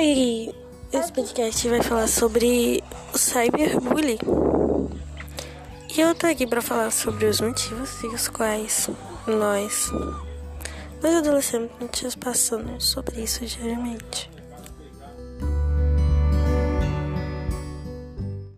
Oi, esse podcast vai falar sobre o cyberbullying. E eu tô aqui para falar sobre os motivos e os quais nós, nós adolescentes, passamos sobre isso diariamente.